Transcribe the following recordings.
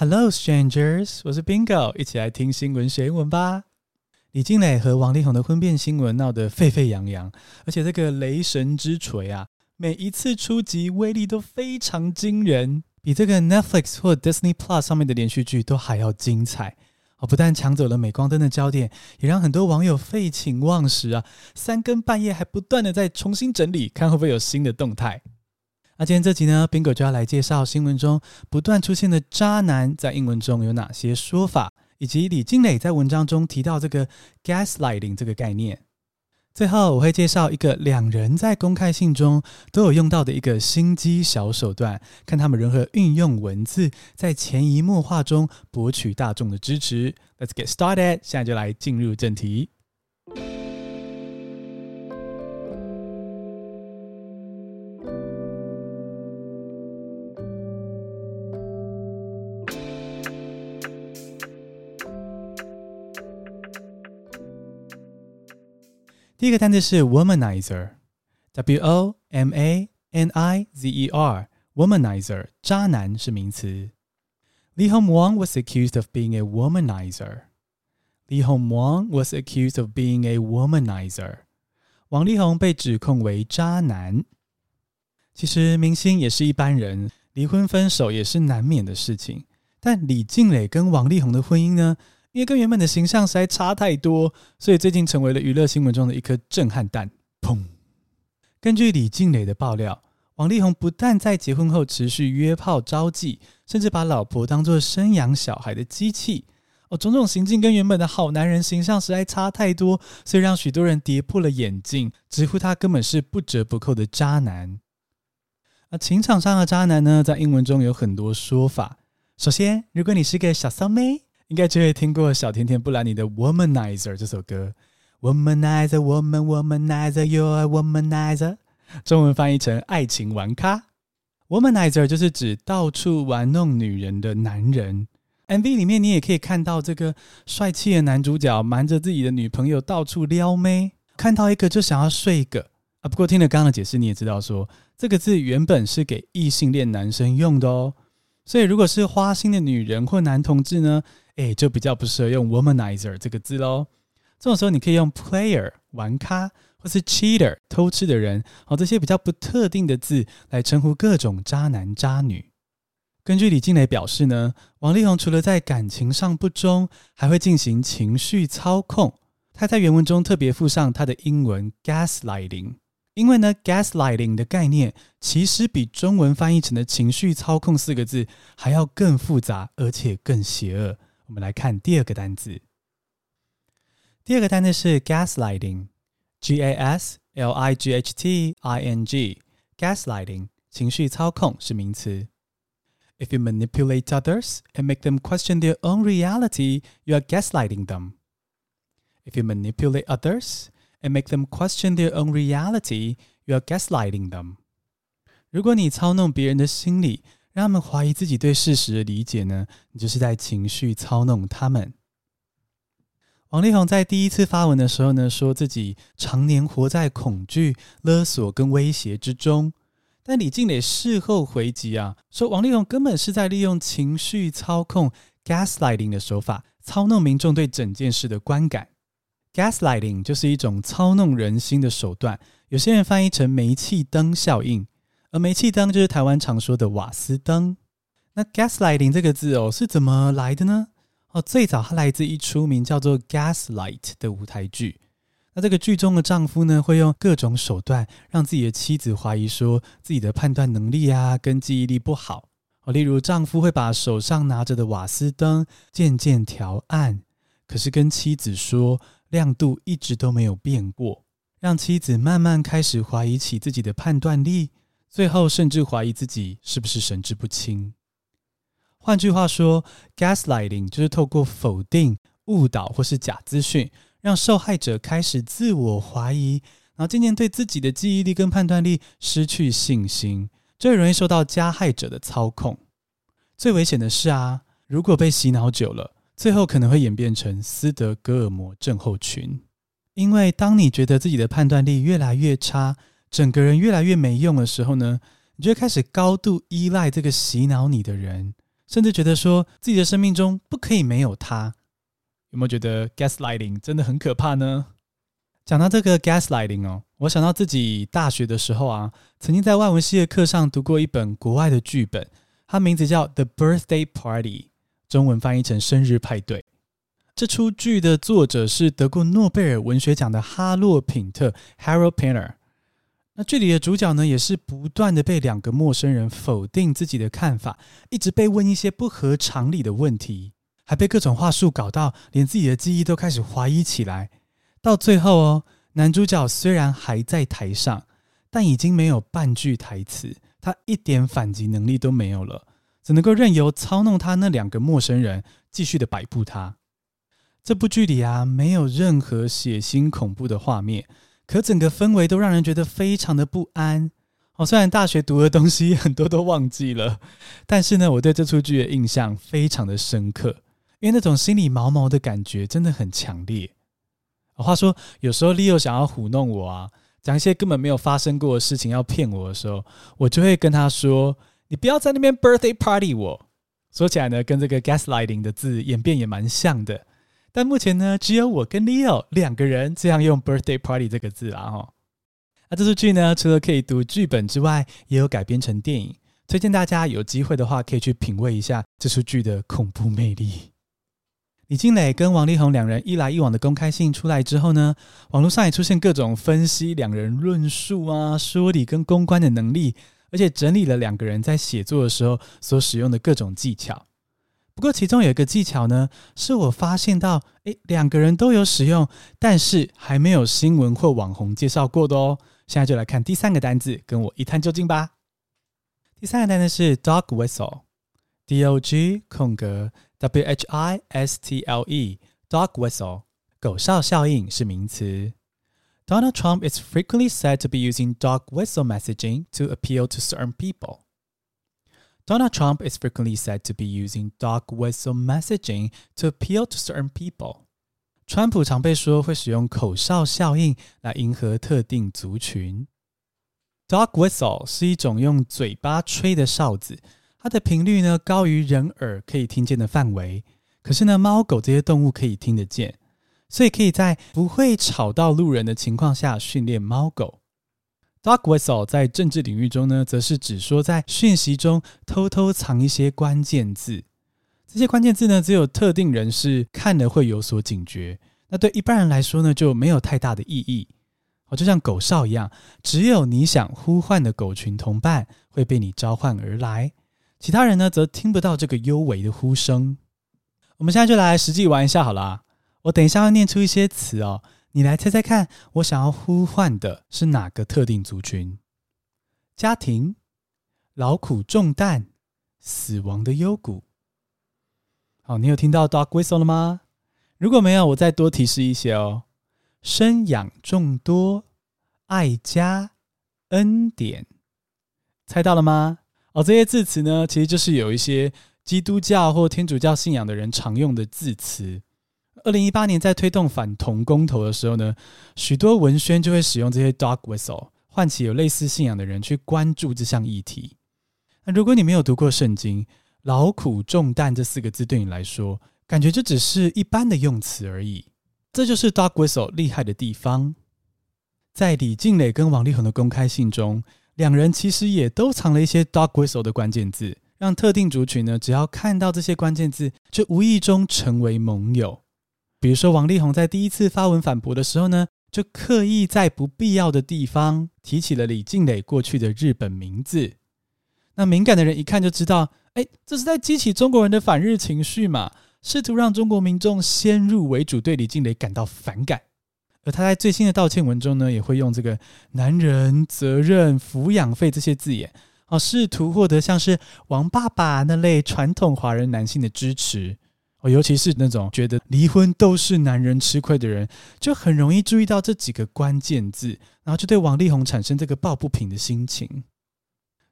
Hello, strangers！我是 Bingo，一起来听新闻学英文吧。李靓蕾和王力宏的婚变新闻闹得沸沸扬扬，而且这个雷神之锤啊，每一次出击威力都非常惊人，比这个 Netflix 或 Disney Plus 上面的连续剧都还要精彩。哦，不但抢走了镁光灯的焦点，也让很多网友废寝忘食啊，三更半夜还不断的在重新整理，看会不会有新的动态。那今天这集呢，Bingo 就要来介绍新闻中不断出现的渣男在英文中有哪些说法，以及李靓蕾在文章中提到这个 gaslighting 这个概念。最后我会介绍一个两人在公开信中都有用到的一个心机小手段，看他们如何运用文字在潜移默化中博取大众的支持。Let's get started，现在就来进入正题。第一个单词是 womanizer，w o m a n i z e r，womanizer，渣男是名词。Lee Hom Wong was accused of being a womanizer. Lee Hom Wong was accused of being a womanizer. 王力宏被指控为渣男。其实明星也是一般人，离婚分手也是难免的事情。但李静蕾跟王力宏的婚姻呢？因为跟原本的形象实在差太多，所以最近成为了娱乐新闻中的一颗震撼弹。砰！根据李静蕾的爆料，王力宏不但在结婚后持续约炮招妓，甚至把老婆当作生养小孩的机器。哦，种种行径跟原本的好男人形象实在差太多，所以让许多人跌破了眼镜，直呼他根本是不折不扣的渣男。而情场上的渣男呢，在英文中有很多说法。首先，如果你是个小骚妹。应该就会听过小甜甜布兰妮的《Womanizer》这首歌。Womanizer, woman, womanizer, you're a womanizer。中文翻译成“爱情玩咖”。Womanizer 就是指到处玩弄女人的男人。MV 里面你也可以看到这个帅气的男主角瞒着自己的女朋友到处撩妹，看到一个就想要睡一个啊。不过听了刚刚的解释，你也知道说这个字原本是给异性恋男生用的哦。所以如果是花心的女人或男同志呢？哎，就比较不适合用 womanizer 这个字喽。这种时候，你可以用 player 玩咖，或是 cheater 偷吃的人，好，这些比较不特定的字来称呼各种渣男渣女。根据李静蕾表示呢，王力宏除了在感情上不忠，还会进行情绪操控。他在原文中特别附上他的英文 gaslighting，因为呢 gaslighting 的概念其实比中文翻译成的情绪操控四个字还要更复杂，而且更邪恶。我们来看第二个单词。第二个单词是 gaslighting，g a s l i g h t i n g，gaslighting 情绪操控是名词。If you manipulate others and make them question their own reality, you are gaslighting them. If you manipulate others and make them question their own reality, you are gaslighting them. 如果你操弄别人的心理， 让他们怀疑自己对事实的理解呢，你就是在情绪操弄他们。王力宏在第一次发文的时候呢，说自己常年活在恐惧、勒索跟威胁之中。但李静蕾事后回击啊，说王力宏根本是在利用情绪操控 （gaslighting） 的手法，操弄民众对整件事的观感。gaslighting 就是一种操弄人心的手段，有些人翻译成煤气灯效应。而煤气灯就是台湾常说的瓦斯灯。那 gaslighting 这个字哦是怎么来的呢？哦，最早它来自一出名叫做《Gaslight》的舞台剧。那这个剧中的丈夫呢，会用各种手段让自己的妻子怀疑说自己的判断能力啊跟记忆力不好。哦，例如丈夫会把手上拿着的瓦斯灯渐渐调暗，可是跟妻子说亮度一直都没有变过，让妻子慢慢开始怀疑起自己的判断力。最后，甚至怀疑自己是不是神志不清。换句话说，gaslighting 就是透过否定、误导或是假资讯，让受害者开始自我怀疑，然后渐渐对自己的记忆力跟判断力失去信心，最容易受到加害者的操控。最危险的是啊，如果被洗脑久了，最后可能会演变成斯德哥尔摩症候群。因为当你觉得自己的判断力越来越差，整个人越来越没用的时候呢，你就会开始高度依赖这个洗脑你的人，甚至觉得说自己的生命中不可以没有他。有没有觉得 gaslighting 真的很可怕呢？讲到这个 gaslighting 哦，我想到自己大学的时候啊，曾经在外文系的课上读过一本国外的剧本，它名字叫《The Birthday Party》，中文翻译成《生日派对》。这出剧的作者是得过诺贝尔文学奖的哈洛·品特 （Harold Pinter）。那剧里的主角呢，也是不断的被两个陌生人否定自己的看法，一直被问一些不合常理的问题。还被各种话术搞到，连自己的记忆都开始怀疑起来。到最后哦，男主角虽然还在台上，但已经没有半句台词，他一点反击能力都没有了，只能够任由操弄他那两个陌生人继续的摆布他。这部剧里啊，没有任何血腥恐怖的画面，可整个氛围都让人觉得非常的不安。哦，虽然大学读的东西很多都忘记了，但是呢，我对这出剧的印象非常的深刻。因为那种心里毛毛的感觉真的很强烈。话说，有时候 Leo 想要唬弄我啊，讲一些根本没有发生过的事情要骗我的时候，我就会跟他说：“你不要在那边 birthday party 我。”说起来呢，跟这个 gaslighting 的字演变也蛮像的。但目前呢，只有我跟 Leo 两个人这样用 birthday party 这个字啦哈。那这出剧呢，除了可以读剧本之外，也有改编成电影。推荐大家有机会的话，可以去品味一下这出剧的恐怖魅力。李静蕾跟王力宏两人一来一往的公开信出来之后呢，网络上也出现各种分析两人论述啊、说理跟公关的能力，而且整理了两个人在写作的时候所使用的各种技巧。不过其中有一个技巧呢，是我发现到，诶，两个人都有使用，但是还没有新闻或网红介绍过的哦。现在就来看第三个单字，跟我一探究竟吧。第三个单字是 dog whistle，D O G 空格。W H I S T L E dog whistle 狗哨效应是名词。Donald Trump is frequently said to be using dog whistle messaging to appeal to certain people. Donald Trump is frequently said to be using dog whistle messaging to appeal to certain people. 川普常被说会使用口哨效应来迎合特定族群。Dog whistle 是一种用嘴巴吹的哨子。它的频率呢，高于人耳可以听见的范围，可是呢，猫狗这些动物可以听得见，所以可以在不会吵到路人的情况下训练猫狗。 Dog whistle 在政治领域中呢，则是指说在讯息中偷偷藏一些关键字，这些关键字呢，只有特定人士看了会有所警觉，那对一般人来说呢，就没有太大的意义。哦，就像狗哨一样，只有你想呼唤的狗群同伴会被你召唤而来。其他人呢，则听不到这个幽微的呼声。我们现在就来实际玩一下好了。我等一下要念出一些词哦，你来猜猜看，我想要呼唤的是哪个特定族群？家庭、劳苦重担、死亡的幽谷。好，你有听到 dog whistle 了吗？如果没有，我再多提示一些哦。生养众多、爱家、恩典，猜到了吗？哦，这些字词呢，其实就是有一些基督教或天主教信仰的人常用的字词。二零一八年在推动反同公投的时候呢，许多文宣就会使用这些 dog whistle，唤起有类似信仰的人去关注这项议题。那如果你没有读过圣经，劳苦重担这四个字对你来说，感觉就只是一般的用词而已。这就是 dog whistle 厉害的地方。在李静蕾跟王力宏的公开信中。两人其实也都藏了一些 dog whistle 的关键字，让特定族群呢，只要看到这些关键字，就无意中成为盟友。比如说，王力宏在第一次发文反驳的时候呢，就刻意在不必要的地方提起了李静蕾过去的日本名字。那敏感的人一看就知道，哎，这是在激起中国人的反日情绪嘛，试图让中国民众先入为主，对李静蕾感到反感。而他在最新的道歉文中呢，也会用这个“男人”、“责任”、“抚养费”这些字眼，哦，试图获得像是王爸爸那类传统华人男性的支持。哦，尤其是那种觉得离婚都是男人吃亏的人，就很容易注意到这几个关键字，然后就对王力宏产生这个抱不平的心情。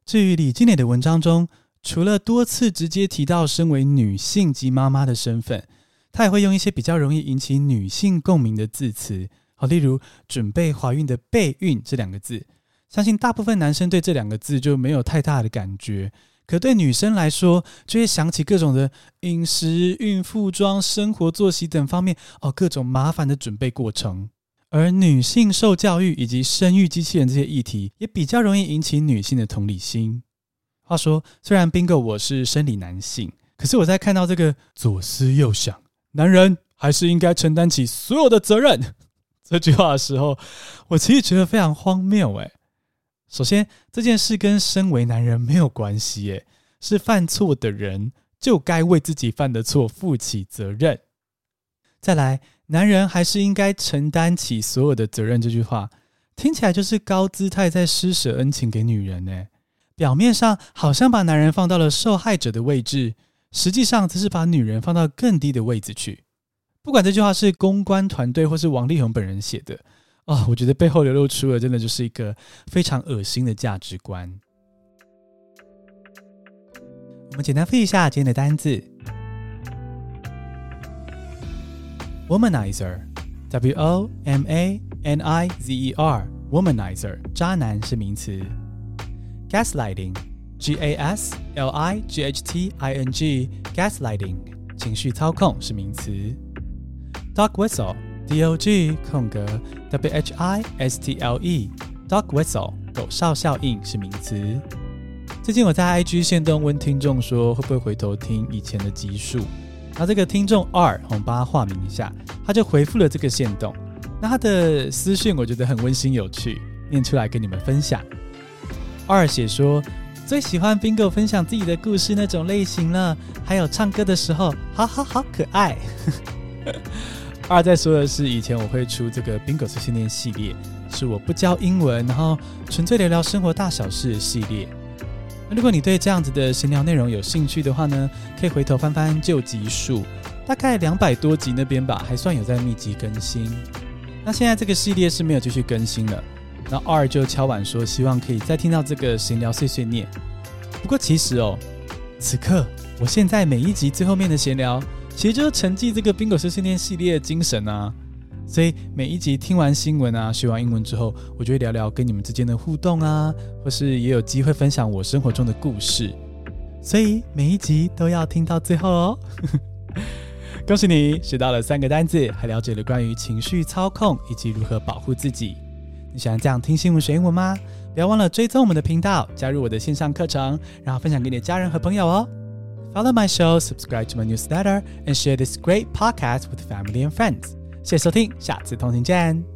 至于李静蕾的文章中，除了多次直接提到身为女性及妈妈的身份，他也会用一些比较容易引起女性共鸣的字词。好，例如准备怀孕的备孕这两个字，相信大部分男生对这两个字就没有太大的感觉。可对女生来说，就会想起各种的饮食、孕妇装、生活作息等方面哦，各种麻烦的准备过程。而女性受教育以及生育机器人这些议题，也比较容易引起女性的同理心。话说，虽然兵哥我是生理男性，可是我在看到这个左思右想，男人还是应该承担起所有的责任这句话的时候，我其实觉得非常荒谬诶。首先，这件事跟身为男人没有关系，诶，是犯错的人就该为自己犯的错负起责任。再来，男人还是应该承担起所有的责任。这句话听起来就是高姿态在施舍恩情给女人，诶，表面上好像把男人放到了受害者的位置，实际上则是把女人放到更低的位置去。不管这句话是公关团队或是王力宏本人写的。哦，我觉得背后流露出的真的就是一个非常恶心的价值观。我们简单复习一下今天的单字：womanizer，W-O-M-A-N-I-Z-E-R，womanizer，渣男是名词；gaslighting，G-A-S-L-I-G-H-T-I-N-G，gaslighting，情绪操控是名词；dog whistle。Dog 空格 whistle dog whistle 狗哨效应是名词。最近我在 IG 线动问听众说，会不会回头听以前的集数？那这个听众 R，我们帮他化名一下，他就回复了这个线动。那他的私讯我觉得很温馨有趣，念出来跟你们分享。R 写说最喜欢 Bingo 分享自己的故事那种类型了，还有唱歌的时候，好好好可爱。二在说的是，以前我会出这个 Bingo 碎碎念系列，是我不教英文，然后纯粹聊聊生活大小事的系列。那如果你对这样子的闲聊内容有兴趣的话呢，可以回头翻翻旧集数，大概两百多集那边吧，还算有在密集更新。那现在这个系列是没有继续更新了，那二就敲碗说希望可以再听到这个闲聊碎碎念。不过其实哦，此刻我现在每一集最后面的闲聊。其实就是承继这个 Bingo 碎碎念系列的精神啊，所以每一集听完新闻啊，学完英文之后，我就会聊聊跟你们之间的互动啊，或是也有机会分享我生活中的故事，所以每一集都要听到最后哦。恭喜你学到了三个单字，还了解了关于情绪操控以及如何保护自己。你喜欢这样听新闻学英文吗？不要忘了追踪我们的频道，加入我的线上课程，然后分享给你的家人和朋友哦。Follow my show, subscribe to my newsletter, and share this great podcast with family and friends. 谢谢收听，下次通勤见。